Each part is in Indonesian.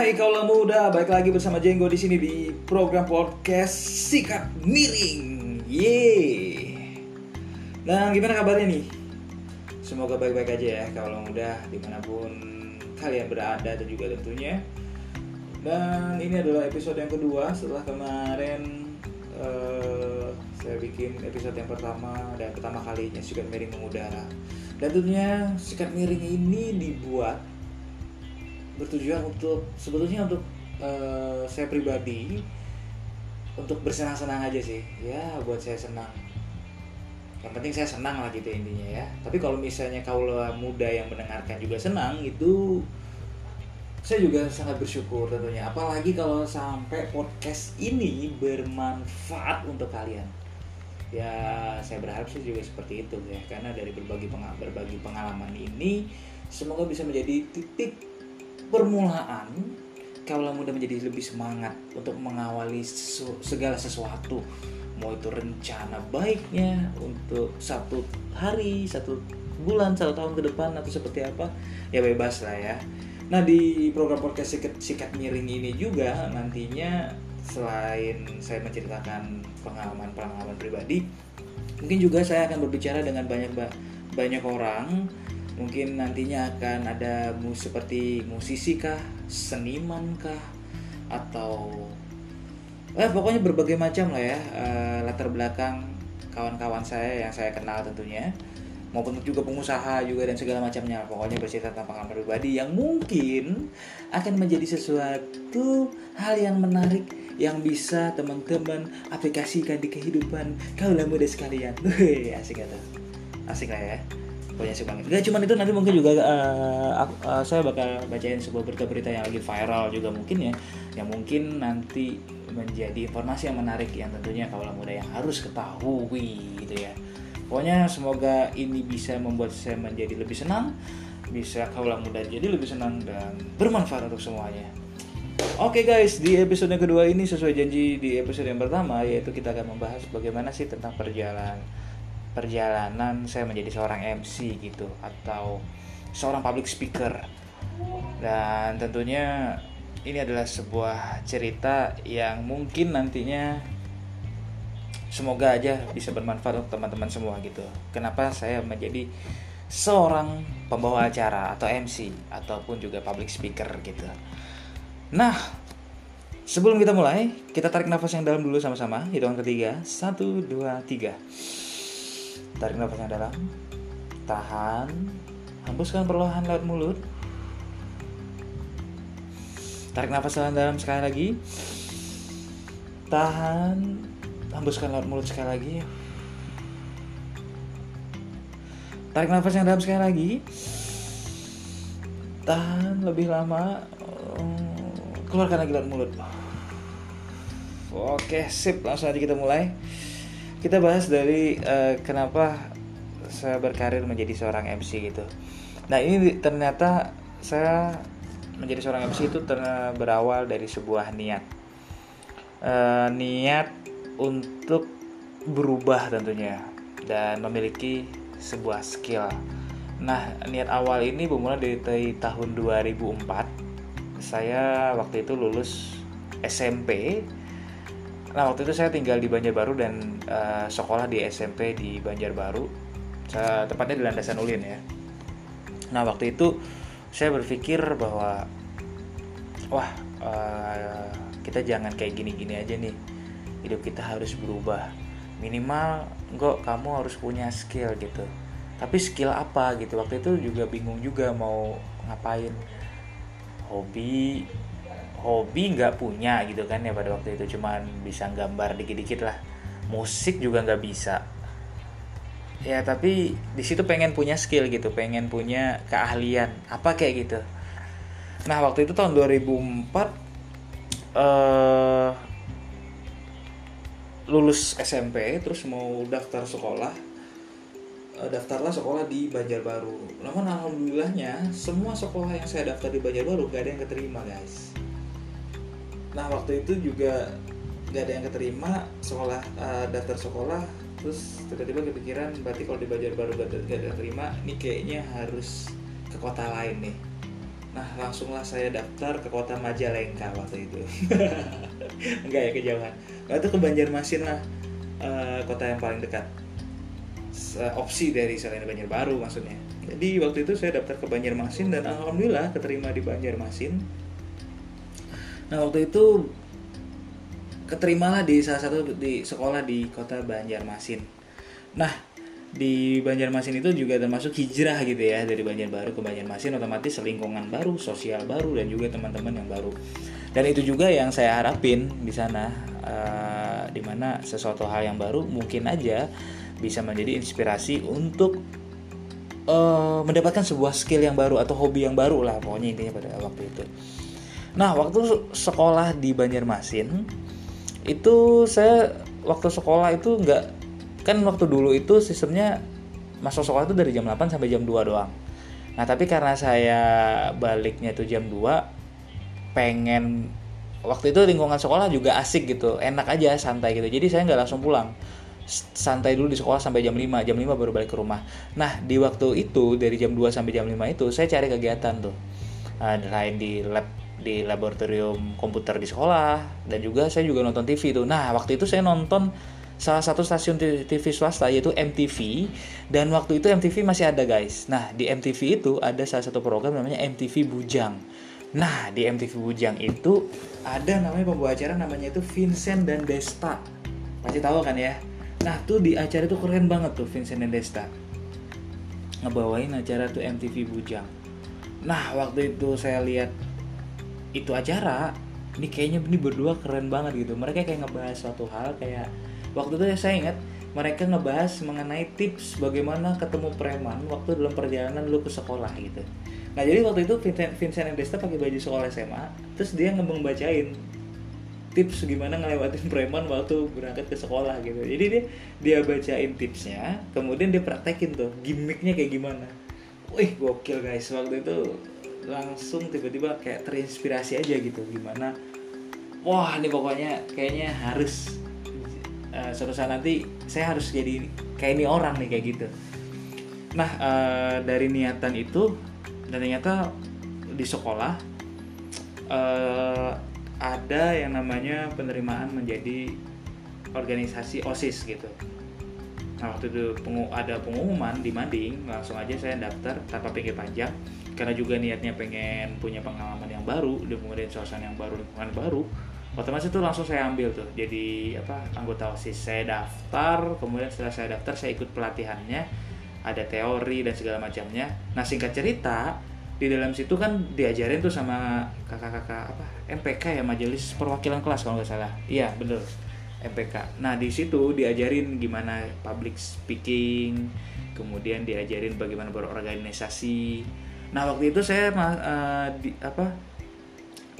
Hai kaulah muda, balik lagi bersama Jenggo di sini di program podcast Sikat Miring. Yeay. Nah, gimana kabarnya nih? Semoga baik-baik aja ya kaulah muda di mana pun kalian berada dan juga tentunya. Dan ini adalah episode yang kedua setelah kemarin uh, saya bikin episode yang pertama dan pertama kalinya sikat miring mengudara. Dan tentunya sikat miring ini dibuat bertujuan untuk sebetulnya untuk uh, saya pribadi untuk bersenang-senang aja sih. Ya buat saya senang. Yang penting saya senang lah gitu intinya ya. Tapi kalau misalnya kaulah muda yang mendengarkan juga senang itu saya juga sangat bersyukur tentunya. Apalagi kalau sampai podcast ini bermanfaat untuk kalian. Ya saya berharap sih juga seperti itu ya. Karena dari berbagi berbagi pengalaman ini semoga bisa menjadi titik permulaan kaulah muda menjadi lebih semangat untuk mengawali segala sesuatu. Mau itu rencana baiknya untuk satu hari satu bulan satu tahun ke depan atau seperti apa ya bebas lah ya. Nah di program podcast sikat, sikat miring ini juga nantinya selain saya menceritakan pengalaman-pengalaman pribadi mungkin juga saya akan berbicara dengan banyak banyak orang mungkin nantinya akan ada mus seperti musisi kah seniman kah atau eh pokoknya berbagai macam lah ya uh, latar belakang kawan-kawan saya yang saya kenal tentunya maupun juga pengusaha juga dan segala macamnya. Pokoknya bercerita tentang pengalaman pribadi yang mungkin akan menjadi sesuatu hal yang menarik yang bisa teman-teman aplikasikan di kehidupan kaulah muda sekalian. Asik kata asik lah ya sih banget. Gak cuman itu nanti mungkin juga uh, uh, saya bakal bacain sebuah berita-berita yang lagi viral juga mungkin ya yang mungkin nanti menjadi informasi yang menarik yang tentunya kaulah muda yang harus ketahui gitu ya. Pokoknya semoga ini bisa membuat saya menjadi lebih senang bisa kaulah muda jadi lebih senang dan bermanfaat untuk semuanya. Oke okay guys, di episode kedua ini sesuai janji di episode yang pertama yaitu kita akan membahas bagaimana sih tentang perjalanan perjalanan saya menjadi seorang MC gitu atau seorang public speaker. Dan tentunya ini adalah sebuah cerita yang mungkin nantinya semoga aja bisa bermanfaat untuk teman-teman semua gitu. Kenapa saya menjadi seorang pembawa acara atau MC ataupun juga public speaker gitu. Nah sebelum kita mulai kita tarik nafas yang dalam dulu sama-sama. Hitungan ketiga. Satu dua tiga Tarik nafas yang dalam. Tahan. Hembuskan perlahan lewat mulut. Tarik nafas yang dalam sekali lagi. Tahan. Hembuskan lewat mulut sekali lagi. Tarik nafas yang dalam sekali lagi. Tahan lebih lama. Keluarkan lagi lewat mulut. Oke, sip. Langsung aja kita mulai kita bahas dari uh, kenapa saya berkarir menjadi seorang MC gitu. Nah ini ternyata saya menjadi seorang MC itu berawal dari sebuah niat, uh, niat untuk berubah tentunya dan memiliki sebuah skill. Nah niat awal ini bermula dari tahun 2004. Saya waktu itu lulus SMP Nah waktu itu saya tinggal di Banjarbaru dan uh, sekolah di SMP di Banjarbaru, saya, tepatnya di Landasan Ulin ya. Nah waktu itu saya berpikir bahwa wah uh, kita jangan kayak gini-gini aja nih, hidup kita harus berubah. Minimal enggak kamu harus punya skill gitu. Tapi skill apa gitu? Waktu itu juga bingung juga mau ngapain. Hobi hobi nggak punya gitu kan ya pada waktu itu. Cuman bisa gambar dikit-dikit lah. Musik juga nggak bisa. Ya tapi di situ pengen punya skill gitu. Pengen punya keahlian. Apa kayak gitu. Nah waktu itu tahun 2004 uh, eh, lulus SMP terus mau daftar sekolah. Uh, daftarlah sekolah di Banjarbaru. Namun alhamdulillahnya semua sekolah yang saya daftar di Banjarbaru gak ada yang keterima guys nah waktu itu juga nggak ada yang keterima sekolah uh, daftar sekolah terus tiba-tiba kepikiran berarti kalau di Banjarbaru gak, terima ini kayaknya harus ke kota lain nih. Nah langsunglah saya daftar ke kota Majalengka waktu itu. Enggak ya kejauhan. Waktu itu ke Banjarmasin lah uh, Kota yang paling dekat. Opsi dari selain Banjarbaru maksudnya. Jadi waktu itu saya daftar ke Banjarmasin Dan Alhamdulillah keterima di Banjarmasin Nah waktu itu Keterimalah di salah satu di sekolah di kota Banjarmasin Nah di Banjarmasin itu juga termasuk hijrah gitu ya dari Banjarbaru ke Banjarmasin otomatis lingkungan baru, sosial baru dan juga teman-teman yang baru. Dan itu juga yang saya harapin di sana uh, di mana sesuatu hal yang baru mungkin aja bisa menjadi inspirasi untuk uh, mendapatkan sebuah skill yang baru atau hobi yang baru lah pokoknya intinya pada waktu itu. Nah waktu sekolah di Banjarmasin itu saya waktu sekolah itu nggak kan waktu dulu itu sistemnya masuk sekolah itu dari jam 8 sampai jam 2 doang. Nah tapi karena saya baliknya itu jam 2 pengen waktu itu lingkungan sekolah juga asik gitu enak aja santai gitu. Jadi saya nggak langsung pulang. Santai dulu di sekolah sampai jam 5 jam 5 baru balik ke rumah. Nah di waktu itu dari jam 2 sampai jam 5 itu saya cari kegiatan tuh. Lain di lab di laboratorium komputer di sekolah dan juga saya juga nonton TV tuh nah waktu itu saya nonton salah satu stasiun TV swasta yaitu MTV dan waktu itu MTV masih ada guys. Nah di MTV itu ada salah satu program namanya MTV Bujang. Nah di MTV Bujang itu ada namanya pembawa acara namanya itu Vincent dan Desta. Pasti tahu kan ya. Nah tuh di acara itu keren banget tuh Vincent dan Desta ngebawain acara tuh MTV Bujang. Nah waktu itu saya lihat itu acara ini kayaknya ini berdua keren banget gitu. Mereka kayak ngebahas suatu hal kayak waktu itu saya ingat mereka ngebahas mengenai tips bagaimana ketemu preman waktu dalam perjalanan lu ke sekolah gitu. Nah jadi waktu itu Vincent, Vincent Desta pakai baju sekolah SMA terus dia ngebang bacain tips gimana ngelewatin preman waktu berangkat ke sekolah gitu. Jadi dia dia bacain tipsnya kemudian dia praktekin tuh gimmicknya kayak gimana. Wih gokil guys. Waktu itu langsung tiba-tiba kayak terinspirasi aja gitu gimana wah ini pokoknya kayaknya harus uh, suatu saat nanti saya harus jadi kayak ini orang nih kayak gitu. Nah uh, dari niatan itu dan ternyata di sekolah uh, ada yang namanya penerimaan menjadi organisasi osis gitu. Nah waktu itu ada pengumuman di Mading langsung aja saya daftar tanpa pikir panjang karena juga niatnya pengen punya pengalaman yang baru dan kemudian suasana yang baru lingkungan baru otomatis itu langsung saya ambil tuh. Jadi apa anggota osis saya daftar kemudian setelah saya daftar saya ikut pelatihannya ada teori dan segala macamnya. Nah singkat cerita di dalam situ kan diajarin tuh sama kakak-kakak apa MPK ya majelis perwakilan kelas kalau nggak salah. Iya bener MPK nah di situ diajarin gimana public speaking kemudian diajarin bagaimana berorganisasi nah waktu itu saya uh, di, apa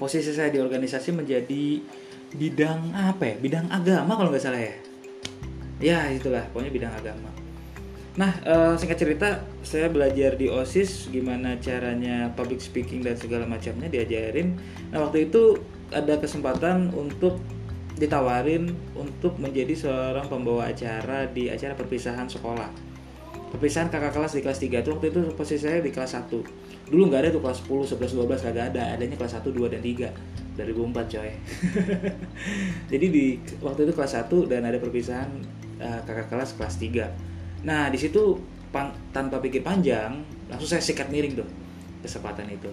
posisi saya di organisasi menjadi bidang apa ya? Bidang agama kalau nggak salah ya? Ya itulah pokoknya bidang agama. Nah uh, singkat cerita saya belajar di osis gimana caranya public speaking dan segala macamnya diajarin. Nah waktu itu ada kesempatan untuk ditawarin untuk menjadi seorang pembawa acara di acara perpisahan sekolah. Perpisahan kakak kelas di kelas 3 itu waktu itu posisi saya di kelas 1 dulu nggak ada tuh kelas 10, 11, 12 kagak ada. Adanya kelas 1, 2, dan 3 dari 2004 coy. Jadi di waktu itu kelas 1 dan ada perpisahan uh, kakak kelas kelas 3 nah di situ tanpa pikir panjang langsung saya sikat miring tuh kesempatan itu.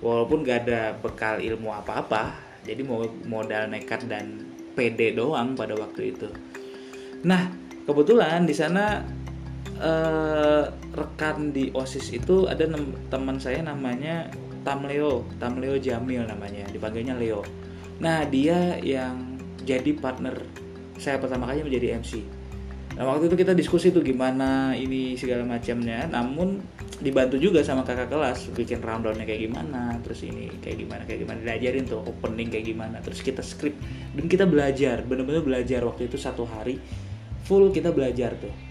Walaupun gak ada bekal ilmu apa-apa jadi mau modal nekat dan pede doang pada waktu itu. Nah kebetulan di sana uh, rekan di osis itu ada teman saya namanya Tamleo Tamleo Jamil namanya dipanggilnya Leo. Nah dia yang jadi partner saya pertama kali menjadi MC nah waktu itu kita diskusi tuh gimana ini segala macamnya. Namun dibantu juga sama kakak kelas bikin rundownnya kayak gimana terus ini kayak gimana kayak gimana diajarin tuh opening kayak gimana terus kita script. Dan kita belajar bener-bener belajar waktu itu satu hari full kita belajar tuh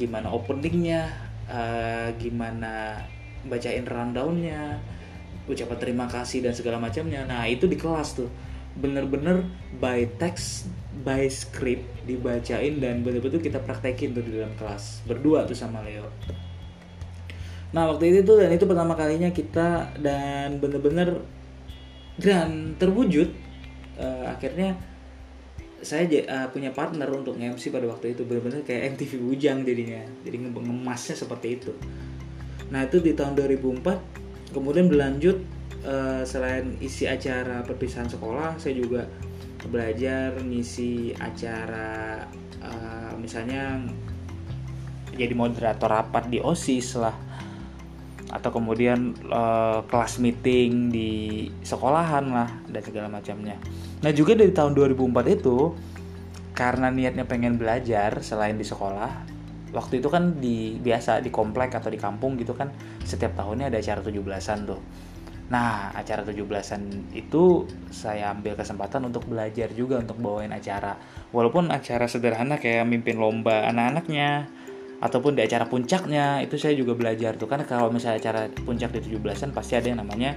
gimana openingnya uh, gimana bacain rundownnya ucapan terima kasih dan segala macamnya. Nah itu di kelas tuh. Bener-bener by text by script dibacain dan betul-betul kita praktekin tuh di dalam kelas. Berdua tuh sama Leo. Nah waktu itu tuh dan itu pertama kalinya kita dan bener-bener dan terwujud uh, akhirnya saya uh, punya partner untuk MC pada waktu itu bener-bener kayak MTV Bujang jadinya jadi ngemasnya seperti itu nah itu di tahun 2004 kemudian berlanjut uh, selain isi acara perpisahan sekolah saya juga belajar ngisi acara uh, misalnya jadi moderator rapat di OSIS lah atau kemudian uh, kelas meeting di sekolahan lah dan segala macamnya. Nah juga dari tahun 2004 itu karena niatnya pengen belajar selain di sekolah, waktu itu kan di biasa di komplek atau di kampung gitu kan setiap tahunnya ada acara 17-an tuh. Nah, acara 17-an itu saya ambil kesempatan untuk belajar juga untuk bawain acara. Walaupun acara sederhana kayak mimpin lomba anak-anaknya ataupun di acara puncaknya itu saya juga belajar tuh karena kalau misalnya acara puncak di 17-an pasti ada yang namanya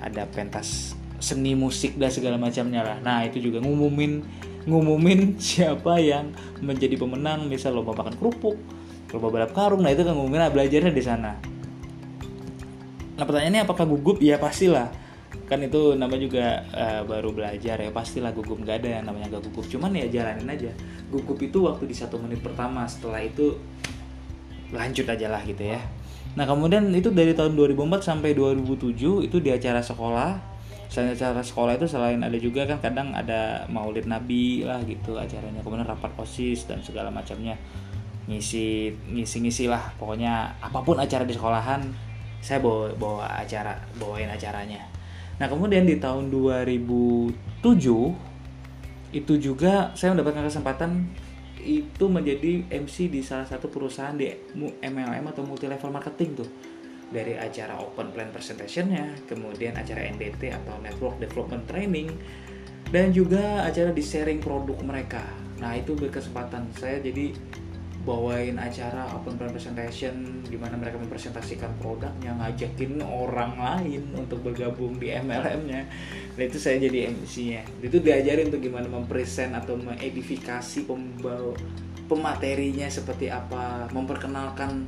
ada pentas seni musik dan segala macamnya lah. Nah, itu juga ngumumin ngumumin siapa yang menjadi pemenang misal lomba makan kerupuk, lomba balap karung. Nah, itu kan ngumumin nah, belajarnya di sana. Nah pertanyaannya apakah gugup? Ya pastilah. Kan itu nama juga uh, baru belajar ya. Pastilah gugup. Nggak ada yang namanya gak gugup. Cuman ya jalanin aja. Gugup itu waktu di satu menit pertama. Setelah itu lanjut aja lah gitu ya. Nah kemudian itu dari tahun 2004 sampai 2007 itu di acara sekolah selain acara sekolah itu selain ada juga kan kadang ada maulid nabi lah gitu acaranya kemudian rapat osis dan segala macamnya. Ngisi ngisi ngisi lah pokoknya apa pun acara di sekolahan saya bawa bawa acara bawain acaranya. Nah kemudian di tahun 2007 itu juga saya mendapatkan kesempatan itu menjadi MC di salah satu perusahaan di MLM atau multi level marketing tuh dari acara open plan presentationnya kemudian acara NDT atau network development training dan juga acara di sharing produk mereka. Nah itu berkesempatan saya jadi bawain acara open plan presentation gimana mereka mempresentasikan produknya ngajakin orang lain untuk bergabung di MLM-nya dan itu saya jadi MC-nya itu diajarin untuk gimana mempresent atau mengedifikasi pembawa pematerinya seperti apa memperkenalkan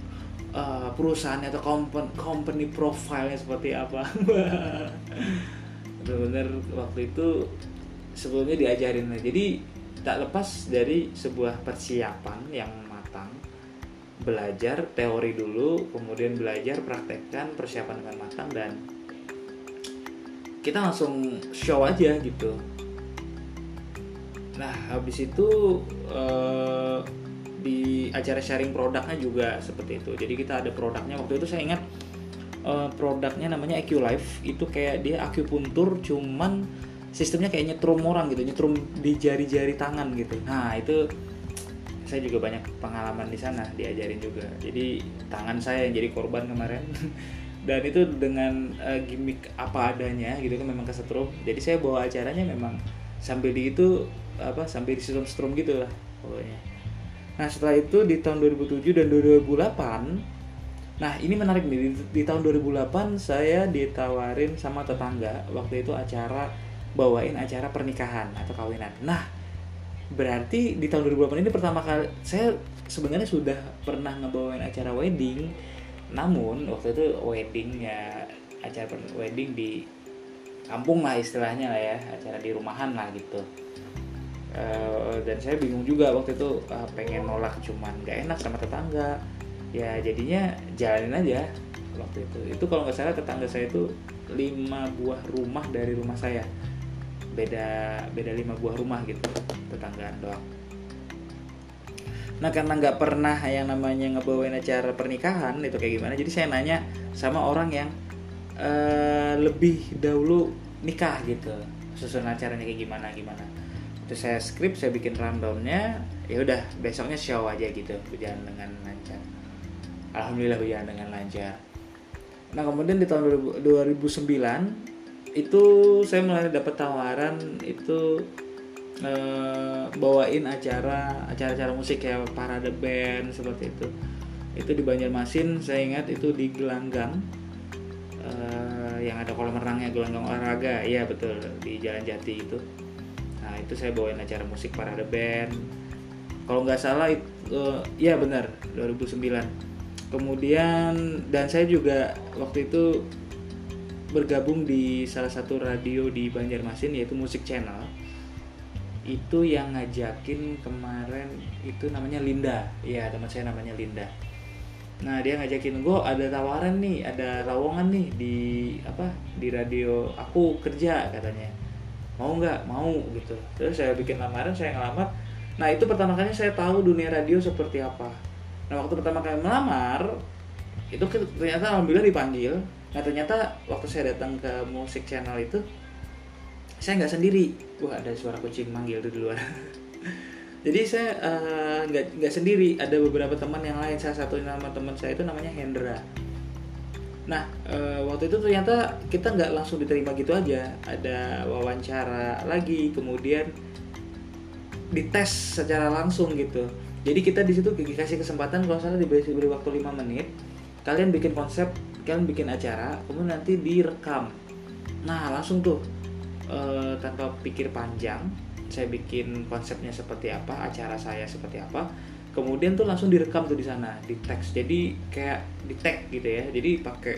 uh, perusahaan atau company, company profile-nya seperti apa. Benar-benar waktu itu sebelumnya diajarin jadi tak lepas dari sebuah persiapan yang belajar teori dulu kemudian belajar praktekkan persiapan dengan matang dan kita langsung show aja gitu. Nah habis itu uh, di acara sharing produknya juga seperti itu. Jadi kita ada produknya. Waktu itu saya ingat uh, produknya namanya EQ Life itu kayak dia akupuntur cuman sistemnya kayak nyetrum orang gitu nyetrum di jari-jari tangan gitu. Nah itu saya juga banyak pengalaman di sana diajarin juga. Jadi tangan saya yang jadi korban kemarin. Dan itu dengan uh, gimmick apa adanya gitu kan memang kesetrum. Jadi saya bawa acaranya memang sambil di itu apa sambil di strum strum gitu lah pokoknya nah setelah itu di tahun 2007 dan 2008 nah ini menarik nih di, di tahun 2008 saya ditawarin sama tetangga waktu itu acara bawain acara pernikahan atau kawinan. Nah berarti di tahun 2008 ini pertama kali saya sebenarnya sudah pernah ngebawain acara wedding namun waktu itu wedding ya acara wedding di kampung lah istilahnya lah ya acara di rumahan lah gitu uh, dan saya bingung juga waktu itu uh, pengen nolak cuman gak enak sama tetangga. Ya jadinya jalanin aja waktu itu. Itu kalau nggak salah tetangga saya itu lima buah rumah dari rumah saya. Beda beda lima buah rumah gitu tetanggaan doang. Nah karena nggak pernah yang namanya ngebawain acara pernikahan itu kayak gimana jadi saya nanya sama orang yang uh, lebih dahulu nikah gitu. Susun acaranya kayak gimana gimana itu saya skrip saya bikin rundownnya ya udah besoknya show aja gitu berjalan dengan lancar. Alhamdulillah berjalan dengan lancar. Nah kemudian di tahun 2009 itu saya mulai dapat tawaran itu uh, bawain acara acara-acara musik kayak parade band seperti itu. Itu di Banjarmasin saya ingat itu di Gelanggang. Uh, yang ada kolam renangnya gelanggang olahraga. Iya betul di Jalan Jati itu nah itu saya bawain acara musik parade band. Kalau nggak salah uh, iya benar 2009 kemudian dan saya juga waktu itu bergabung di salah satu radio di Banjarmasin yaitu Musik Channel. Itu yang ngajakin kemarin itu namanya Linda. Ya teman saya namanya Linda. Nah dia ngajakin gue ada tawaran nih ada lowongan nih di apa di radio aku kerja katanya mau nggak? Mau gitu. Terus saya bikin lamaran saya ngelamar. Nah itu pertama kali saya tahu dunia radio seperti apa. Nah waktu pertama kali melamar itu ternyata alhamdulillah dipanggil. Nah ternyata waktu saya datang ke musik channel itu saya nggak sendiri. Wah ada suara kucing manggil di luar. Jadi saya eh, nggak uh, nggak sendiri. Ada beberapa teman yang lain. Salah satu nama teman saya itu namanya Hendra nah uh, waktu itu ternyata kita nggak langsung diterima gitu aja. Ada wawancara lagi kemudian dites secara langsung gitu. Jadi kita di situ dikasih kesempatan kalau salah diberi, diberi waktu 5 menit. Kalian bikin konsep kalian bikin acara kemudian nanti direkam. Nah langsung tuh uh, tanpa pikir panjang saya bikin konsepnya seperti apa acara saya seperti apa kemudian tuh langsung direkam tuh di sana di teks. Jadi kayak di tag gitu ya. Jadi pakai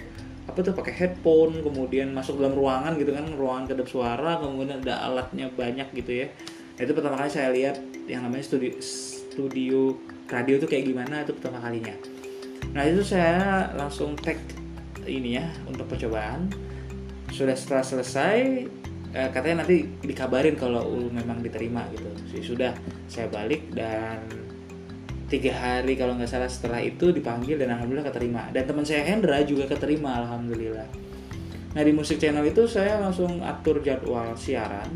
apa tuh pakai headphone kemudian masuk dalam ruangan gitu kan ruangan kedap suara kemudian ada alatnya banyak gitu ya. Itu pertama kali saya lihat yang namanya studio studio radio tuh kayak gimana itu pertama kalinya. Nah itu saya langsung tag ini ya untuk percobaan. Sudah setelah selesai eh, katanya nanti dikabarin kalau memang diterima gitu. Sudah. Saya balik dan tiga hari kalau nggak salah setelah itu dipanggil dan alhamdulillah keterima. Dan teman saya Hendra juga keterima alhamdulillah. Nah di musik channel itu saya langsung atur jadwal siaran.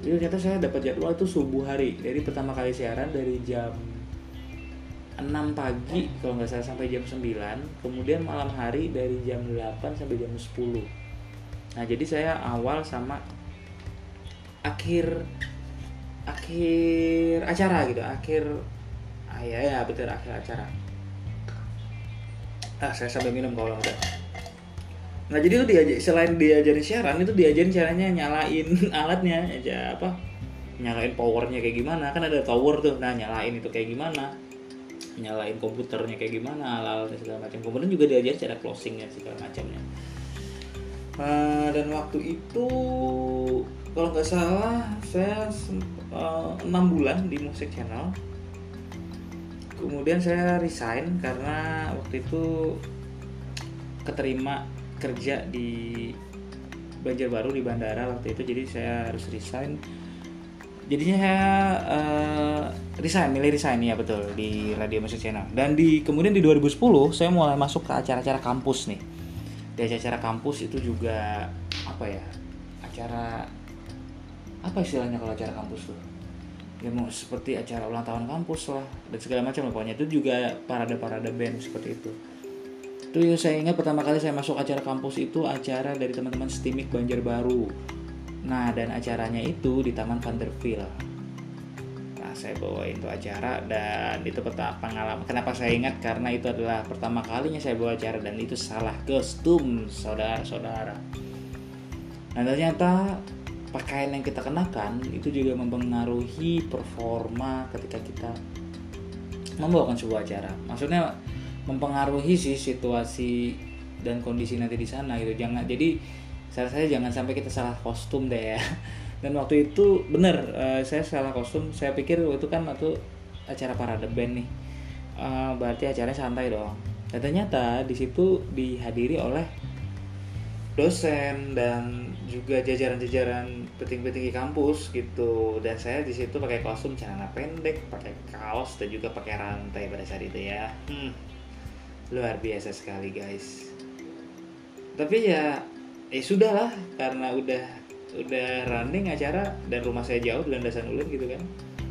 Jadi ternyata saya dapat jadwal itu subuh hari. Jadi pertama kali siaran dari jam 6 pagi kalau nggak salah sampai jam 9 kemudian malam hari dari jam 8 sampai jam 10 nah jadi saya awal sama akhir akhir acara gitu akhir ah, ya ya betul akhir acara. Ah saya sambil minum kalau udah nah jadi itu diajar selain diajarin siaran itu diajarin caranya nyalain alatnya aja apa nyalain powernya kayak gimana. Kan ada tower tuh nah nyalain itu kayak gimana nyalain komputernya kayak gimana alat segala macam. Kemudian juga diajarin cara closingnya segala macamnya. Uh, dan waktu itu kalau nggak salah saya eh, enam uh, bulan di musik channel kemudian saya resign karena waktu itu keterima kerja di Banjarbaru di bandara waktu itu jadi saya harus resign. Jadinya saya uh, resign milih resign ya betul di radio musik channel. Dan di kemudian di 2010 saya mulai masuk ke acara-acara kampus nih. Di acara-acara kampus itu juga apa ya acara apa istilahnya kalau acara kampus tuh ya mau seperti acara ulang tahun kampus lah dan segala macam pokoknya. Itu juga parade parade band seperti itu. Itu ya saya ingat pertama kali saya masuk acara kampus itu acara dari teman-teman Stimik Banjarbaru. Nah dan acaranya itu di Taman Vanderbilt. Nah saya bawain itu acara dan itu pengalaman. Kenapa saya ingat? Karena itu adalah pertama kalinya saya bawa acara dan itu salah kostum saudara-saudara. Nah ternyata pakaian yang kita kenakan itu juga mempengaruhi performa ketika kita membawakan sebuah acara. Maksudnya mempengaruhi sih situasi dan kondisi nanti di sana gitu. Jangan jadi saran saya jangan sampai kita salah kostum deh ya. Dan waktu itu bener uh, saya salah kostum. Saya pikir itu kan waktu acara parade band nih. Uh, berarti acaranya santai dong. Dan ternyata di situ dihadiri oleh dosen dan juga jajaran-jajaran petinggi-petinggi kampus gitu. Dan saya di situ pakai kostum celana pendek pakai kaos dan juga pakai rantai pada saat itu ya. Hmm, luar biasa sekali guys. Tapi ya eh sudah lah karena udah udah running acara dan rumah saya jauh di landasan ulin gitu kan.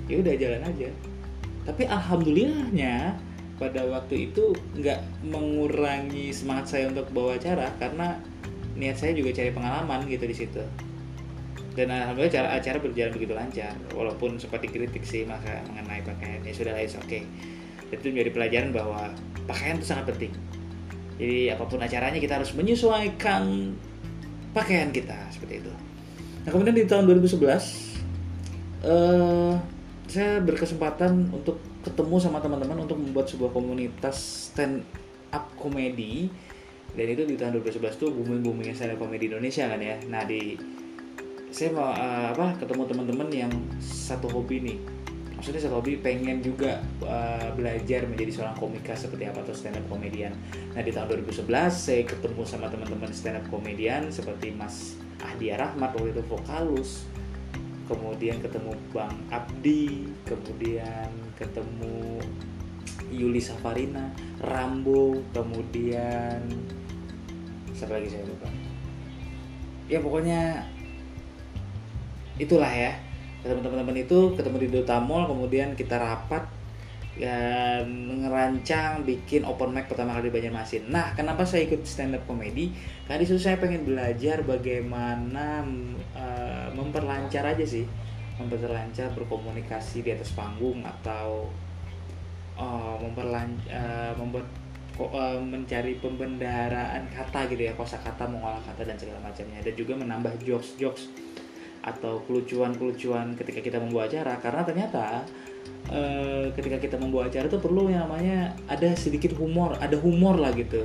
Ya udah jalan aja. Tapi alhamdulillahnya pada waktu itu nggak mengurangi semangat saya untuk bawa acara karena niat saya juga cari pengalaman gitu di situ dan alhamdulillah cara acara berjalan begitu lancar. Walaupun seperti kritik sih maka mengenai pakaian. Ya sudah lah oke okay. itu menjadi pelajaran bahwa pakaian itu sangat penting. Jadi apa pun acaranya kita harus menyesuaikan pakaian kita seperti itu. Nah kemudian di tahun 2011 uh, eh, saya berkesempatan untuk ketemu sama teman-teman untuk membuat sebuah komunitas stand up comedy dan itu di tahun 2011 tuh booming boomingnya stand up comedy Indonesia kan ya. Nah di saya mau uh, apa ketemu teman-teman yang satu hobi nih. Maksudnya satu hobi pengen juga uh, belajar menjadi seorang komika seperti apa tuh stand up komedian. Nah di tahun 2011 saya ketemu sama teman-teman stand up komedian seperti Mas Ahdi Rahmat waktu itu vokalus kemudian ketemu Bang Abdi kemudian ketemu Yuli Safarina Rambo kemudian siapa lagi saya lupa? Ya pokoknya itulah ya ketemu teman-teman itu ketemu di Dota Mall kemudian kita rapat dan ngerancang bikin open mic pertama kali di Banjarmasin. Nah, kenapa saya ikut stand up comedy? Karena di situ saya pengen belajar bagaimana uh, memperlancar aja sih, memperlancar berkomunikasi di atas panggung atau uh, memperlancar uh, membuat uh, mencari pembendaharaan kata gitu ya, kosakata, mengolah kata dan segala macamnya. Dan juga menambah jokes-jokes atau kelucuan-kelucuan ketika kita membuat acara karena ternyata e, ketika kita membuat acara itu perlu yang namanya ada sedikit humor ada humor lah gitu.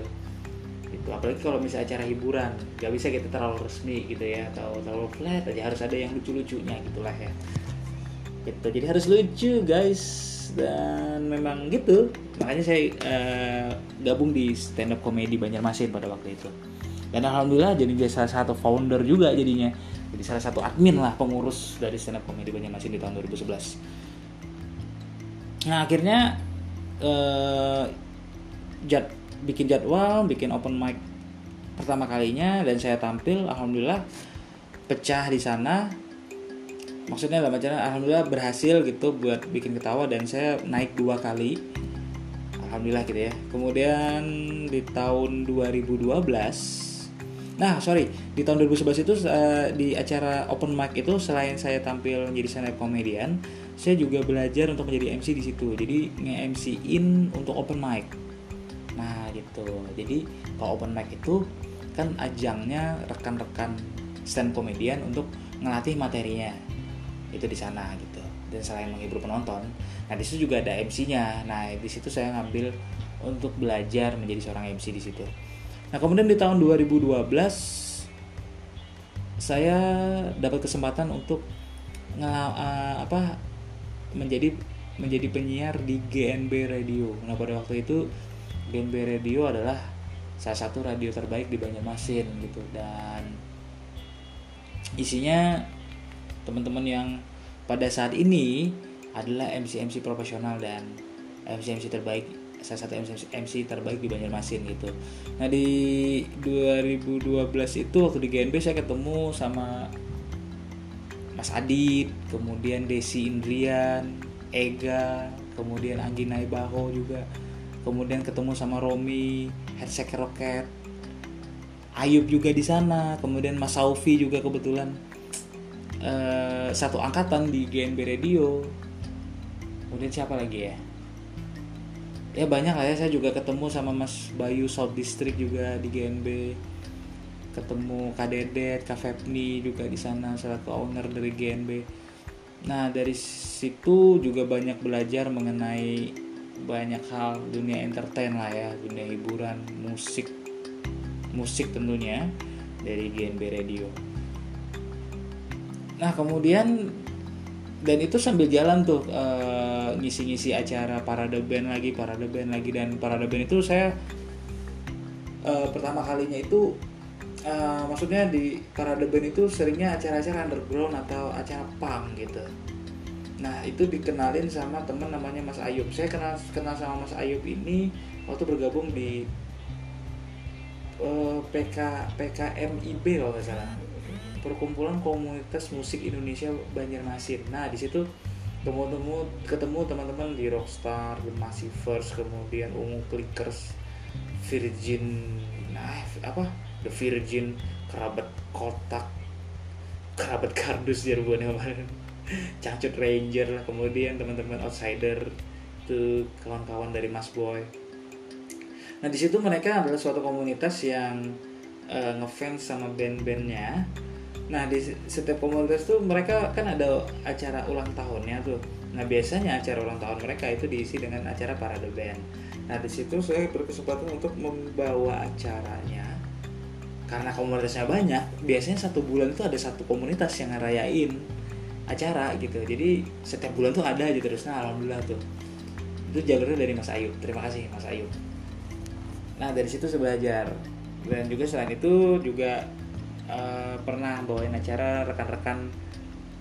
Itu apalagi kalau misalnya acara hiburan gak bisa kita terlalu resmi gitu ya atau terlalu flat aja harus ada yang lucu-lucunya gitulah ya. Gitu jadi harus lucu guys. Dan memang gitu makanya saya e, gabung di stand up comedy Banjarmasin pada waktu itu. Dan alhamdulillah jadi salah satu founder juga jadinya jadi salah satu admin lah pengurus dari stand up comedy Banjarmasin di tahun 2011 nah akhirnya eh, jad, bikin jadwal bikin open mic pertama kalinya dan saya tampil alhamdulillah pecah di sana. Maksudnya dalam acara alhamdulillah berhasil gitu buat bikin ketawa dan saya naik dua kali. Alhamdulillah gitu ya. Kemudian di tahun 2012 Nah, sorry, di tahun 2011 itu uh, di acara open mic itu selain saya tampil menjadi stand up comedian, saya juga belajar untuk menjadi MC di situ. Jadi nge-MC-in untuk open mic. Nah, gitu. Jadi kalau open mic itu kan ajangnya rekan-rekan stand comedian untuk ngelatih materinya. Itu di sana gitu. Dan selain menghibur penonton, nah di situ juga ada MC-nya. Nah, di situ saya ngambil untuk belajar menjadi seorang MC di situ. Nah, kemudian di tahun 2012 saya dapat kesempatan untuk uh, apa menjadi menjadi penyiar di GNB Radio. Nah, pada waktu itu GNB Radio adalah salah satu radio terbaik di Banjarmasin gitu dan isinya teman-teman yang pada saat ini adalah MC-MC profesional dan MC-MC terbaik salah satu MC, MC terbaik di Banjarmasin gitu. Nah di 2012 itu waktu di GNB saya ketemu sama Mas Adit, kemudian Desi Indrian, Ega, kemudian Anggi Naibaho juga, kemudian ketemu sama Romi, Hersek Rocket, Ayub juga di sana, kemudian Mas Saufi juga kebetulan uh, satu angkatan di GNB Radio. Kemudian siapa lagi ya? Ya banyak lah ya. Saya juga ketemu sama Mas Bayu South District juga di GNB ketemu Kak Dedet, juga di sana salah satu owner dari GNB nah dari situ juga banyak belajar mengenai banyak hal dunia entertain lah ya. Dunia hiburan musik. Musik tentunya dari GNB Radio. Nah kemudian dan itu sambil jalan tuh uh, ngisi-ngisi acara parade band lagi parade band lagi dan parade band itu saya uh, pertama kalinya itu uh, maksudnya di parade band itu seringnya acara-acara underground atau acara punk gitu. Nah itu dikenalin sama temen namanya Mas Ayub. Saya kenal kenal sama Mas Ayub ini waktu bergabung di uh, PK PKMIB kalau nggak salah perkumpulan komunitas musik Indonesia Banjarmasin. Nah, di situ ketemu ketemu teman-teman di Rockstar, The Massivers, kemudian Ungu Clickers, Virgin, nah apa? The Virgin, kerabat kotak, kerabat kardus ya rupanya kemarin. Cangcut Ranger kemudian teman-teman outsider tuh kawan-kawan dari Mas Boy. Nah di situ mereka adalah suatu komunitas yang uh, ngefans sama band-bandnya Nah di setiap komunitas tuh mereka kan ada acara ulang tahunnya tuh. Nah biasanya acara ulang tahun mereka itu diisi dengan acara parade band. nah di situ saya berkesempatan untuk membawa acaranya. Karena komunitasnya banyak biasanya satu bulan itu ada satu komunitas yang ngerayain acara gitu. Jadi setiap bulan tuh ada aja terus. Nah alhamdulillah tuh. Itu jalurnya dari Mas Ayu. Terima kasih Mas Ayu. Nah dari situ saya belajar. Dan juga selain itu juga uh, pernah bawain acara rekan-rekan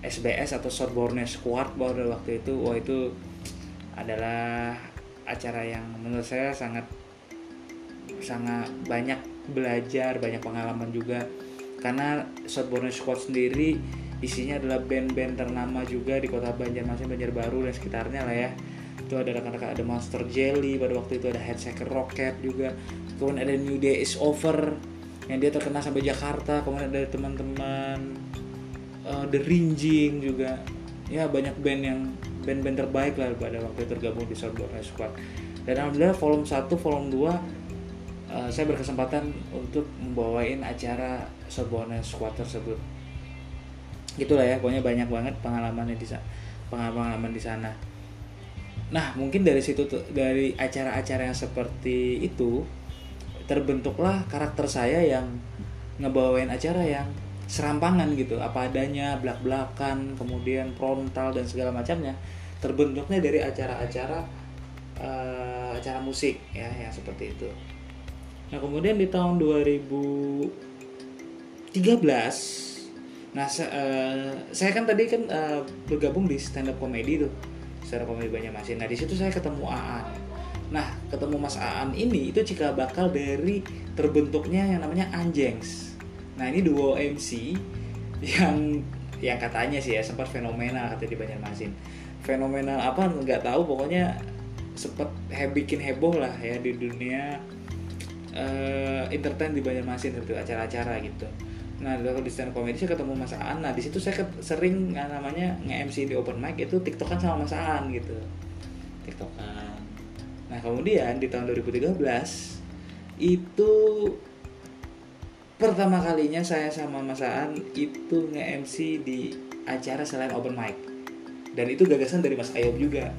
SBS atau Shortboardnya Squad pada waktu itu. Wah itu adalah acara yang menurut saya sangat sangat banyak belajar banyak pengalaman juga. Karena Shortboardnya Squad sendiri isinya adalah band-band ternama juga di kota Banjarmasin, Banjarbaru dan sekitarnya lah ya. Itu ada rekan-rekan ada Monster Jelly pada waktu itu ada Headseeker Rocket juga. Kemudian ada New Day is Over yang dia terkenal sampai Jakarta kemudian ada teman-teman uh, The Ringing juga. Ya banyak band yang band-band terbaik lah pada waktu itu tergabung di Soundboard Squad. Dan alhamdulillah volume 1 volume 2 uh, saya berkesempatan untuk membawain acara Soundboard Squad tersebut. Gitulah ya pokoknya banyak banget pengalamannya di pengalaman di sana. Nah mungkin dari situ dari acara-acara yang seperti itu terbentuklah karakter saya yang ngebawain acara yang serampangan gitu apa adanya belak belakan kemudian frontal dan segala macamnya terbentuknya dari acara-acara uh, acara musik ya yang seperti itu nah kemudian di tahun 2013 Nah, se uh, saya kan tadi kan uh, bergabung di stand up comedy tuh, stand up comedy banyak masih. Nah, di situ saya ketemu Aan. Nah, ketemu Mas Aan ini itu jika bakal dari terbentuknya yang namanya Anjengs. Nah, ini duo MC yang yang katanya sih ya sempat fenomenal kata di Banjarmasin. Fenomenal apa nggak tahu pokoknya sempat he bikin heboh lah ya di dunia uh, entertain di Banjarmasin seperti acara-acara gitu nah kalau di stand comedy saya ketemu Mas Aan nah di situ saya sering namanya nge-MC di open mic itu tiktokan sama Mas Aan gitu tiktokan nah kemudian di tahun 2013 itu pertama kalinya saya sama Mas Aan itu nge-MC di acara selain open mic. Dan itu gagasan dari Mas Ayub juga.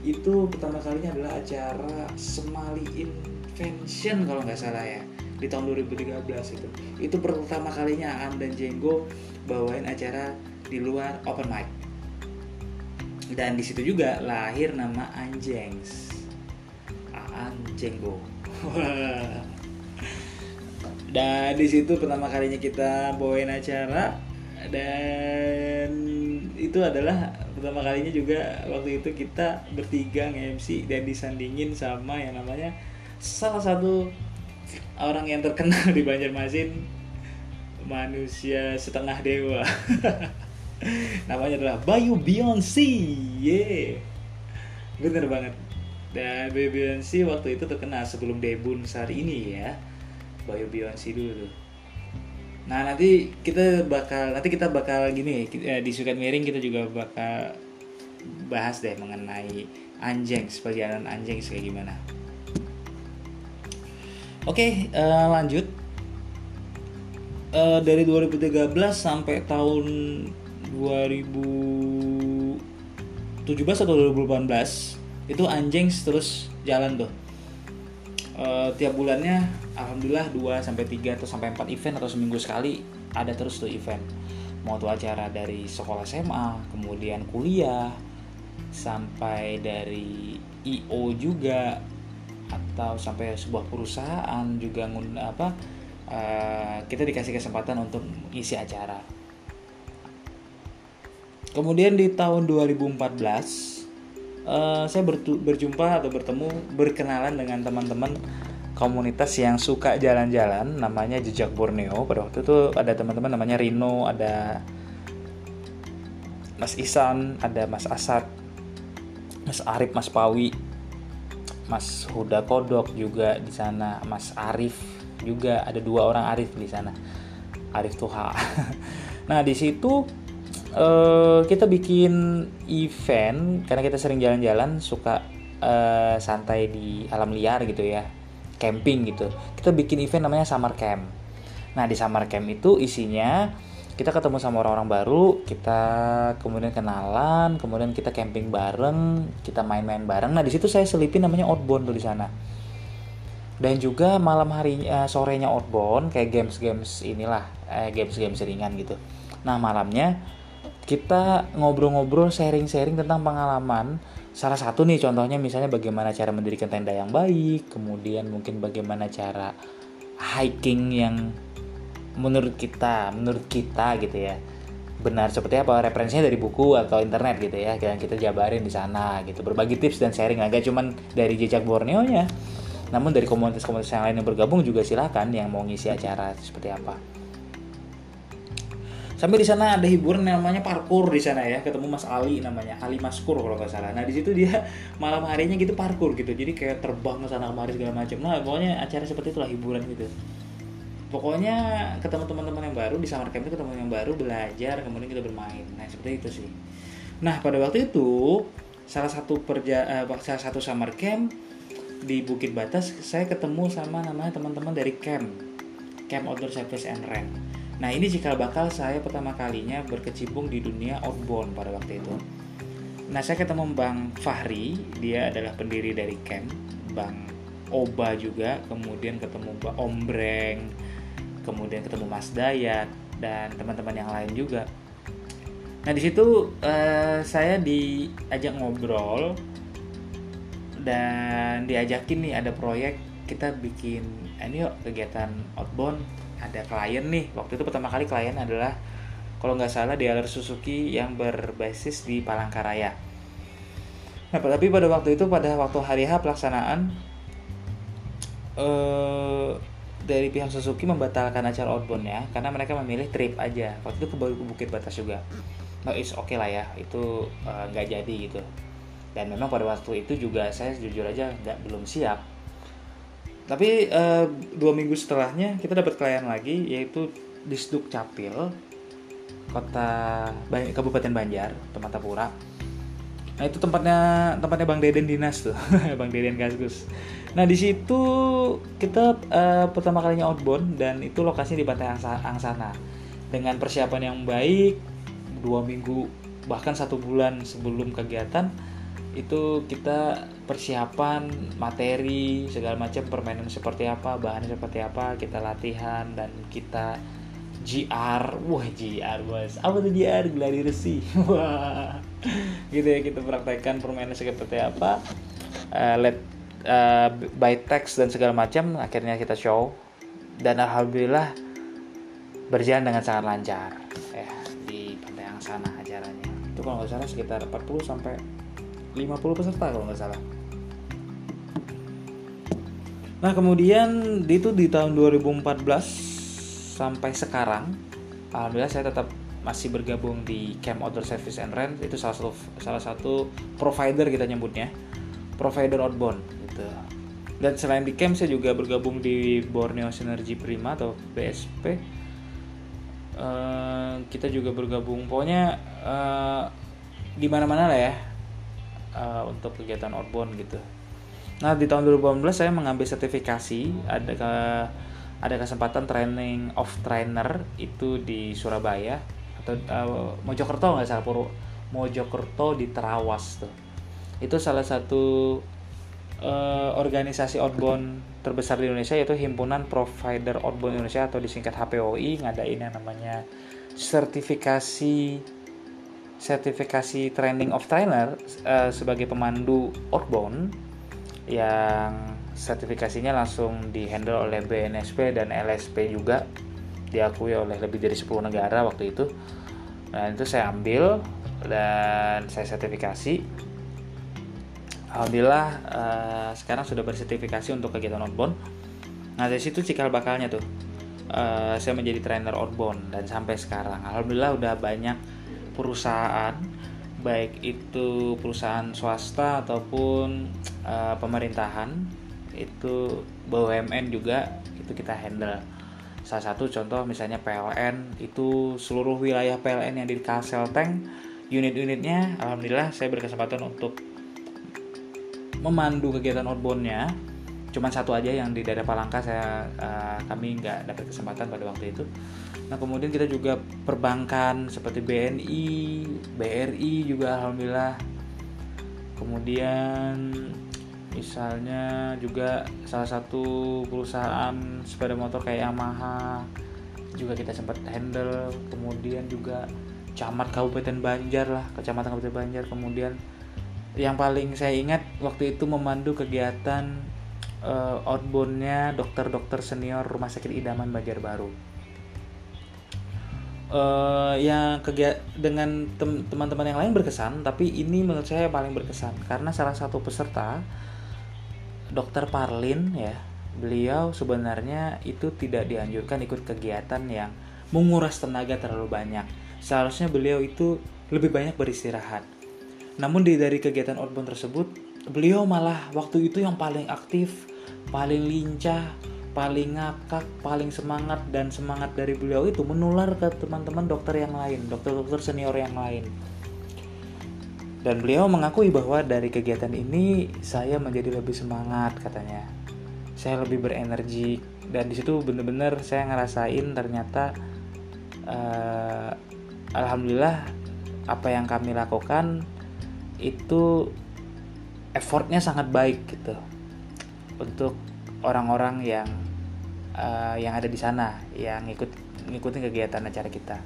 Itu pertama kalinya adalah acara Semali Invention kalau nggak salah ya di tahun 2013 itu. Itu pertama kalinya Aan dan Jenggo bawain acara di luar open mic. Dan di situ juga lahir nama Anjengs Aan Jenggo dan di situ pertama kalinya kita bawain acara dan itu adalah pertama kalinya juga waktu itu kita bertiga nge-MC dan disandingin sama yang namanya salah satu orang yang terkenal di Banjarmasin manusia setengah dewa. Namanya adalah Bayu Beyonce. Yeah. bener banget dan Bayu Beyonce waktu itu terkenal sebelum debut saat ini ya. Bayu Beyonce dulu tuh. Nah nanti kita bakal nanti kita bakal gini eh, di sukat miring kita juga bakal bahas deh mengenai anjing perjalanan anjing kayak gimana. Oke, uh, lanjut. Uh, dari 2013 sampai tahun 2017 atau 2018 itu anjing terus jalan tuh. Uh, tiap bulannya alhamdulillah 2 sampai 3 atau sampai 4 event atau seminggu sekali ada terus tuh event. Mau tuh acara dari sekolah SMA, kemudian kuliah, sampai dari IO juga atau sampai sebuah perusahaan juga apa uh, kita dikasih kesempatan untuk isi acara. Kemudian di tahun 2014 eh, saya berjumpa atau bertemu berkenalan dengan teman-teman komunitas yang suka jalan-jalan namanya Jejak Borneo. Pada waktu itu ada teman-teman namanya Rino, ada Mas Isan, ada Mas Asad, Mas Arif, Mas Pawi, Mas Huda Kodok juga di sana, Mas Arif juga ada dua orang Arif di sana. Arif Tuha. nah, di situ uh, kita bikin event karena kita sering jalan-jalan, suka uh, santai di alam liar gitu ya. Camping gitu. Kita bikin event namanya Summer Camp. Nah, di Summer Camp itu isinya kita ketemu sama orang-orang baru kita kemudian kenalan kemudian kita camping bareng kita main-main bareng nah di situ saya selipin namanya outbound tuh di sana dan juga malam harinya eh, sorenya outbound kayak games-games inilah eh, games-games ringan gitu nah malamnya kita ngobrol-ngobrol sharing-sharing tentang pengalaman. Salah satu nih contohnya misalnya bagaimana cara mendirikan tenda yang baik kemudian mungkin bagaimana cara hiking yang menurut kita menurut kita gitu ya. Benar seperti apa? Referensinya dari buku atau internet gitu ya yang kita jabarin di sana gitu. Berbagi tips dan sharing agak cuman dari jejak Borneo nya namun dari komunitas-komunitas yang lain yang bergabung juga silakan yang mau ngisi acara seperti apa sampai di sana ada hiburan namanya parkour di sana ya. Ketemu Mas Ali namanya Ali Maskur kalau nggak salah. Nah di situ dia malam harinya gitu parkour gitu. Jadi kayak terbang ke sana kemari segala macam. Nah pokoknya acara seperti itulah hiburan gitu. Pokoknya ketemu teman-teman yang baru di summer camp itu ketemu yang baru belajar kemudian kita bermain. Nah seperti itu sih. Nah pada waktu itu salah satu perja uh, salah satu summer camp di Bukit Batas saya ketemu sama namanya teman-teman dari camp. Camp outdoor service and rent nah ini jika bakal saya pertama kalinya berkecimpung di dunia outbound pada waktu itu nah saya ketemu Bang Fahri dia adalah pendiri dari camp Bang Oba juga kemudian ketemu Bang Ombreng kemudian ketemu Mas Dayat dan teman-teman yang lain juga. Nah di situ uh, saya diajak ngobrol dan diajakin nih ada proyek kita bikin ini yuk kegiatan outbound ada klien nih waktu itu pertama kali klien adalah kalau nggak salah di Suzuki yang berbasis di Palangkaraya. Nah tapi pada waktu itu pada waktu hari H pelaksanaan eh, dari pihak Suzuki membatalkan acara outbound ya karena mereka memilih trip aja. Waktu itu ke Bukit Batas juga. No is oke okay lah ya itu eh, nggak uh, jadi gitu. Dan memang pada waktu itu juga saya jujur aja nggak belum siap tapi uh, dua minggu setelahnya kita dapat klien lagi yaitu Disduk Capil kota Kabupaten Banjar Tematapura nah itu tempatnya tempatnya Bang Deden dinas tuh Bang Deden Gasgus Nah di situ kita uh, pertama kalinya outbound dan itu lokasinya di Pantai Angsana. Dengan persiapan yang baik dua minggu bahkan satu bulan sebelum kegiatan itu kita persiapan materi segala macam permainan seperti apa bahan seperti apa kita latihan dan kita GR wah GR bos apa tuh GR gladi resi. Wah. Gitu ya kita praktekkan permainan seperti apa. Uh, let uh, by text dan segala macam akhirnya kita show. Dan alhamdulillah berjalan dengan sangat lancar. Ya di pantai yang sana acaranya. Itu kalau nggak salah sekitar 40 sampai 50 peserta kalau nggak salah nah kemudian itu di tahun 2014 sampai sekarang alhamdulillah saya tetap masih bergabung di Camp Outdoor Service and Rent. Itu salah satu salah satu provider kita nyebutnya provider outbound gitu. Dan selain di camp saya juga bergabung di Borneo Synergy Prima atau BSP uh, eh, kita juga bergabung. Pokoknya uh, di mana-mana lah ya uh, untuk kegiatan outbound gitu nah di tahun 2018 saya mengambil sertifikasi. Ada ke ada kesempatan training of trainer itu di Surabaya atau uh, Mojokerto nggak salah Pur Mojokerto di Terawas tuh. Itu salah satu uh, organisasi outbound terbesar di Indonesia yaitu Himpunan Provider Outbound Indonesia atau disingkat HPOI ngadain yang namanya sertifikasi sertifikasi training of trainer uh, sebagai pemandu outbound yang sertifikasinya langsung dihandle oleh BNSP dan LSP juga. Diakui oleh lebih dari 10 negara waktu itu. Nah, itu saya ambil dan saya sertifikasi. Alhamdulillah uh, sekarang sudah bersertifikasi untuk kegiatan outbound. Nah dari situ cikal bakalnya tuh. Uh, saya menjadi trainer outbound dan sampai sekarang. Alhamdulillah udah banyak perusahaan baik itu perusahaan swasta ataupun uh, pemerintahan itu BUMN juga itu kita handle. Salah satu contoh misalnya PLN itu seluruh wilayah PLN yang di Kalsel Tank unit-unitnya alhamdulillah saya berkesempatan untuk memandu kegiatan outboundnya. Cuman satu aja yang di daerah Palangka saya uh, kami nggak dapat kesempatan pada waktu itu nah kemudian kita juga perbankan seperti BNI BRI juga alhamdulillah. Kemudian misalnya juga salah satu perusahaan sepeda motor kayak Yamaha juga kita sempat handle. Kemudian juga camat Kabupaten Banjar lah kecamatan Kabupaten Banjar. Kemudian yang paling saya ingat waktu itu memandu kegiatan uh, outboundnya dokter-dokter senior Rumah Sakit Idaman Banjarbaru. Uh, yang kegiatan dengan teman-teman yang lain berkesan, tapi ini menurut saya paling berkesan karena salah satu peserta Dokter Parlin ya, beliau sebenarnya itu tidak dianjurkan ikut kegiatan yang menguras tenaga terlalu banyak. Seharusnya beliau itu lebih banyak beristirahat. Namun di dari kegiatan outbound tersebut, beliau malah waktu itu yang paling aktif paling lincah, paling ngakak, paling semangat dan semangat dari beliau itu menular ke teman-teman dokter yang lain, dokter-dokter senior yang lain. Dan beliau mengakui bahwa dari kegiatan ini saya menjadi lebih semangat katanya. Saya lebih berenergi dan di situ benar-benar saya ngerasain ternyata uh, alhamdulillah apa yang kami lakukan itu effortnya sangat baik gitu untuk orang-orang yang uh, yang ada di sana yang ikut ngikutin kegiatan acara kita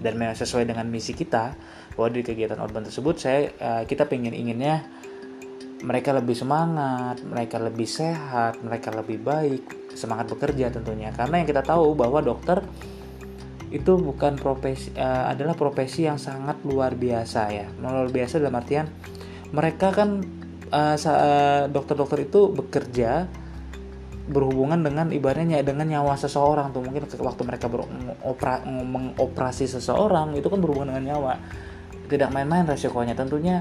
dan memang sesuai dengan misi kita bahwa di kegiatan outbound tersebut saya uh, kita pengen inginnya mereka lebih semangat, mereka lebih sehat, mereka lebih baik, semangat bekerja tentunya. Karena yang kita tahu bahwa dokter itu bukan profesi uh, adalah profesi yang sangat luar biasa ya. Luar biasa dalam artian mereka kan dokter dokter-dokter itu bekerja berhubungan dengan ibaratnya dengan nyawa seseorang tuh. Mungkin waktu mereka beropera, mengoperasi seseorang itu kan berhubungan dengan nyawa. Tidak main-main resikonya. Tentunya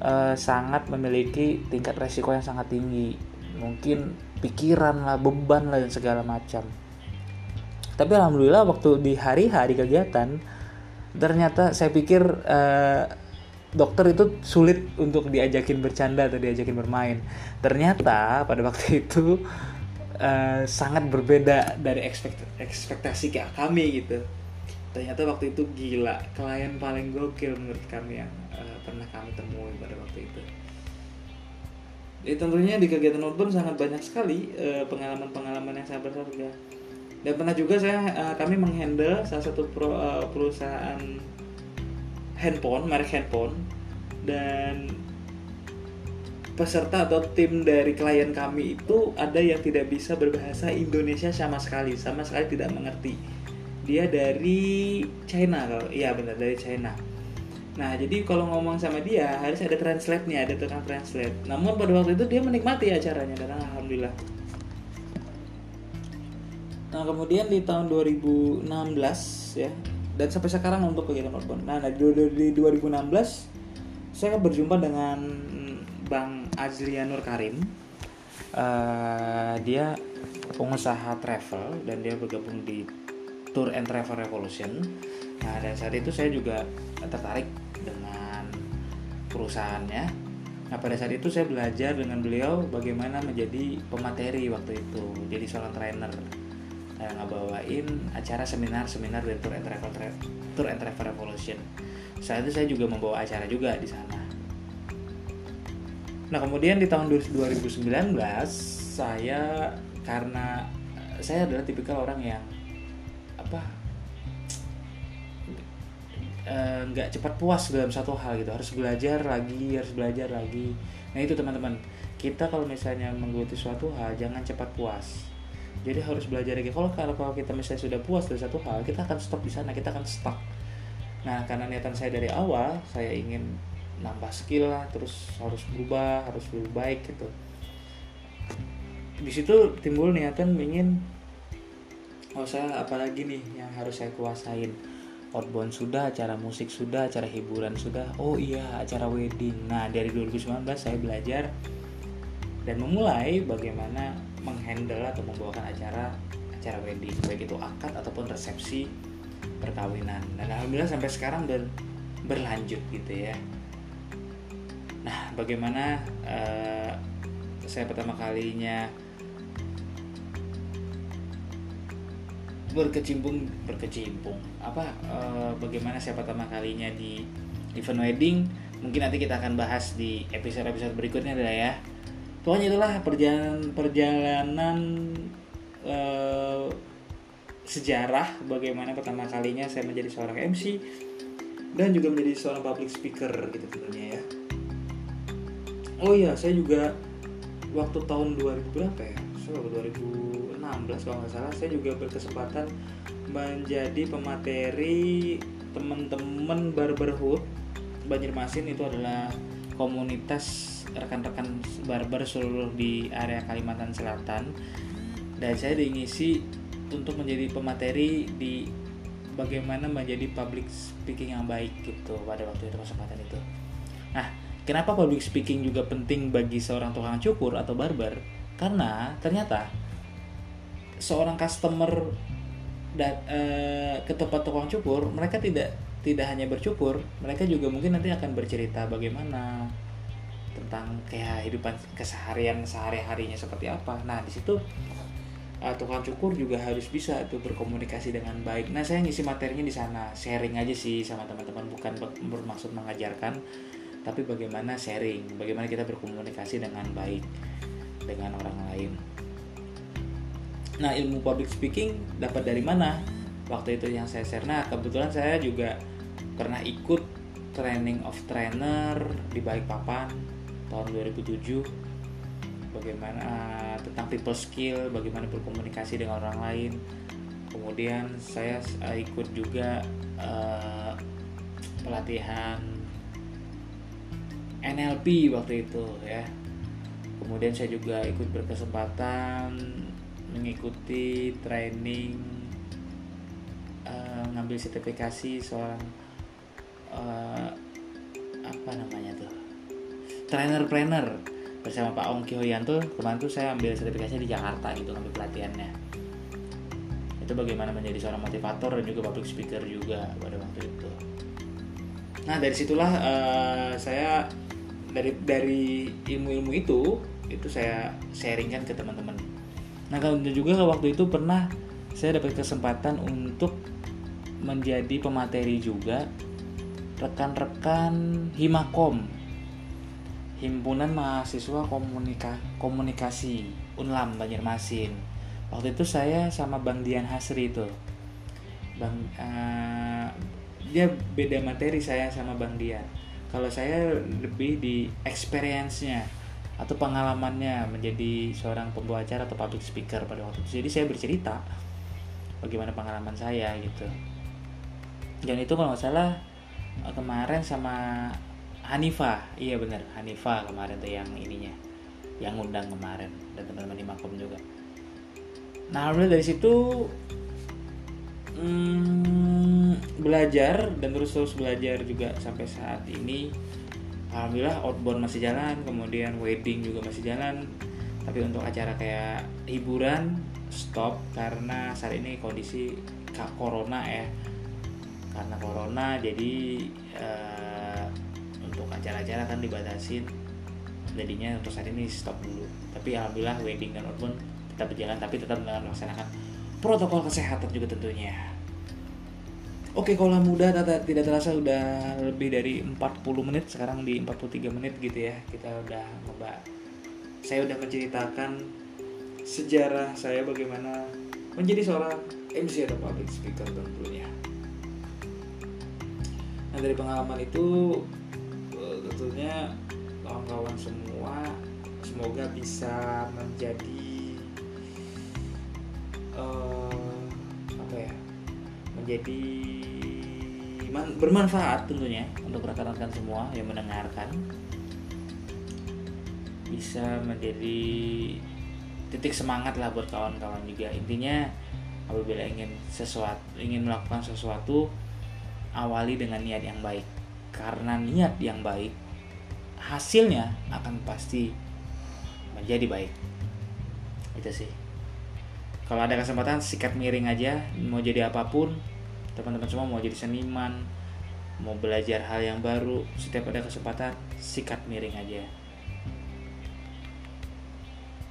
eh, sangat memiliki tingkat resiko yang sangat tinggi. Mungkin pikiran lah beban lah dan segala macam. Tapi alhamdulillah waktu di hari-hari kegiatan ternyata saya pikir eh, dokter itu sulit untuk diajakin bercanda atau diajakin bermain. Ternyata pada waktu itu uh, sangat berbeda dari ekspekt ekspektasi kayak kami gitu. Ternyata waktu itu gila, klien paling gokil menurut kami yang uh, pernah kami temui pada waktu itu. Jadi tentunya di kegiatan outbound sangat banyak sekali eh, pengalaman-pengalaman uh, yang sangat berharga. Dan pernah juga saya uh, kami menghandle salah satu pro, uh, perusahaan handphone, merek handphone dan peserta atau tim dari klien kami itu ada yang tidak bisa berbahasa Indonesia sama sekali, sama sekali tidak mengerti. Dia dari China kalau iya benar dari China. Nah, jadi kalau ngomong sama dia harus ada translate nih, ada tukang translate. Namun pada waktu itu dia menikmati acaranya dan alhamdulillah. Nah, kemudian di tahun 2016 ya, dan sampai sekarang untuk kegiatan outbound. Nah, di 2016 saya berjumpa dengan Bang Azlianur Karim. Uh, dia pengusaha travel dan dia bergabung di Tour and Travel Revolution. Nah, dan saat itu saya juga tertarik dengan perusahaannya. Nah, pada saat itu saya belajar dengan beliau bagaimana menjadi pemateri waktu itu, jadi seorang trainer saya ngebawain acara seminar-seminar dari Tour and Travel Tour and Travel Revolution. Saat itu saya juga membawa acara juga di sana. Nah kemudian di tahun 2019 saya karena saya adalah tipikal orang yang apa eh, nggak cepat puas dalam satu hal gitu. Harus belajar lagi harus belajar lagi. Nah itu teman-teman. Kita kalau misalnya menggeluti suatu hal jangan cepat puas. Jadi harus belajar lagi. Kalau kalau kita misalnya sudah puas dari satu hal kita akan stop di sana kita akan stuck. Nah karena niatan saya dari awal saya ingin nambah skill lah terus harus berubah harus lebih baik gitu. Di situ timbul niatan ingin oh saya apalagi nih yang harus saya kuasain? Outbound sudah acara musik sudah acara hiburan sudah. Oh iya acara wedding. Nah dari 2019 saya belajar dan memulai bagaimana menghandle atau membawakan acara acara wedding. Baik itu akad ataupun resepsi perkawinan. Dan alhamdulillah sampai sekarang dan berlanjut gitu ya Nah, bagaimana uh, saya pertama kalinya berkecimpung berkecimpung? Apa uh, bagaimana saya pertama kalinya di event wedding? Mungkin nanti kita akan bahas di episode episode berikutnya adalah ya. Pokoknya itulah perjalanan perjalanan uh, sejarah bagaimana pertama kalinya saya menjadi seorang MC dan juga menjadi seorang public speaker gitu tentunya ya oh iya saya juga waktu tahun 2000 berapa ya? So, 2016 kalau nggak salah. Saya juga berkesempatan menjadi pemateri teman-teman barberhood Banjarmasin itu adalah komunitas rekan-rekan barber seluruh di area Kalimantan Selatan. Dan saya diingisi untuk menjadi pemateri di bagaimana menjadi public speaking yang baik gitu pada waktu itu kesempatan itu. Nah, kenapa public speaking juga penting bagi seorang tukang cukur atau barber? Karena ternyata seorang customer dat, uh, ke tempat tukang cukur, mereka tidak tidak hanya bercukur, mereka juga mungkin nanti akan bercerita bagaimana tentang kayak kehidupan keseharian sehari-harinya seperti apa. Nah, di situ uh, tukang cukur juga harus bisa tuh berkomunikasi dengan baik. Nah, saya ngisi materinya di sana, sharing aja sih sama teman-teman, bukan bermaksud mengajarkan, tapi bagaimana sharing, bagaimana kita berkomunikasi dengan baik dengan orang lain. Nah, ilmu public speaking dapat dari mana? Waktu itu yang saya share. Nah, kebetulan saya juga pernah ikut training of trainer di Balikpapan tahun 2007 bagaimana uh, tentang people skill, bagaimana berkomunikasi dengan orang lain. Kemudian saya uh, ikut juga uh, pelatihan NLP waktu itu ya. Kemudian saya juga ikut berkesempatan mengikuti training uh, ngambil sertifikasi seorang uh, apa namanya tuh trainer-trainer bersama Pak Ong Kihoyanto. Kemarin tuh saya ambil sertifikasinya di Jakarta gitu ngambil pelatihannya. Itu bagaimana menjadi seorang motivator dan juga public speaker juga pada waktu itu. Nah dari situlah uh, saya dari dari ilmu-ilmu itu itu saya sharingkan ke teman-teman nah kalau juga waktu itu pernah saya dapat kesempatan untuk menjadi pemateri juga rekan-rekan Himakom Himpunan Mahasiswa Komunika Komunikasi Unlam Banjarmasin. Waktu itu saya sama Bang Dian Hasri itu. Bang uh, dia beda materi saya sama Bang Dian. Kalau saya lebih di experience-nya atau pengalamannya menjadi seorang pembawa acara atau public speaker pada waktu itu. Jadi saya bercerita bagaimana pengalaman saya gitu. Dan itu kalau nggak salah kemarin sama Hanifa iya bener Hanifa kemarin tuh yang ininya yang ngundang kemarin dan teman-teman di Makom juga nah dari situ hmm, belajar dan terus terus belajar juga sampai saat ini. Alhamdulillah outbound masih jalan kemudian wedding juga masih jalan. Tapi untuk acara kayak hiburan stop karena saat ini kondisi corona ya. Karena corona jadi uh, untuk acara-acara kan dibatasin. Jadinya untuk saat ini stop dulu. Tapi alhamdulillah wedding dan outbound tetap berjalan tapi tetap dengan melaksanakan protokol kesehatan juga tentunya Oke kalau muda tidak terasa udah lebih dari 40 menit sekarang di 43 menit gitu ya kita udah membahas saya udah menceritakan sejarah saya bagaimana menjadi seorang MC atau public speaker tentunya. Nah dari pengalaman itu tentunya kawan-kawan semua semoga bisa menjadi uh, menjadi bermanfaat tentunya untuk rekan-rekan semua yang mendengarkan. Bisa menjadi titik semangat lah buat kawan-kawan juga. Intinya apabila ingin sesuatu ingin melakukan sesuatu awali dengan niat yang baik. Karena niat yang baik hasilnya akan pasti menjadi baik. Itu sih. Kalau ada kesempatan sikat miring aja. Mau jadi apa pun teman-teman semua mau jadi seniman mau belajar hal yang baru setiap ada kesempatan sikat miring aja.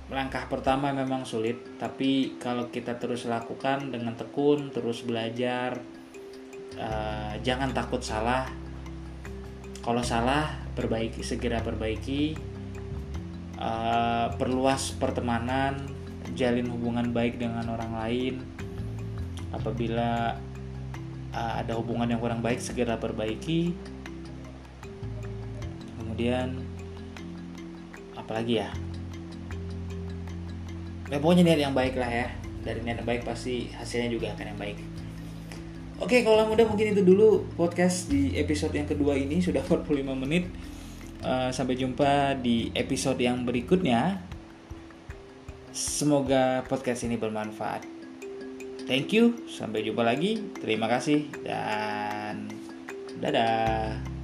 Langkah pertama memang sulit tapi kalau kita terus lakukan dengan tekun terus belajar uh, jangan takut salah. Kalau salah perbaiki segera perbaiki uh, perluas pertemanan jalin hubungan baik dengan orang lain. Apabila uh, ada hubungan yang kurang baik segera perbaiki kemudian apalagi ya ya pokoknya niat yang baik lah ya dari niat yang baik pasti hasilnya juga akan yang baik Oke, kalau muda mungkin itu dulu podcast di episode yang kedua ini sudah 45 menit. Uh, sampai jumpa di episode yang berikutnya. Semoga podcast ini bermanfaat. Thank you, sampai jumpa lagi. Terima kasih dan dadah.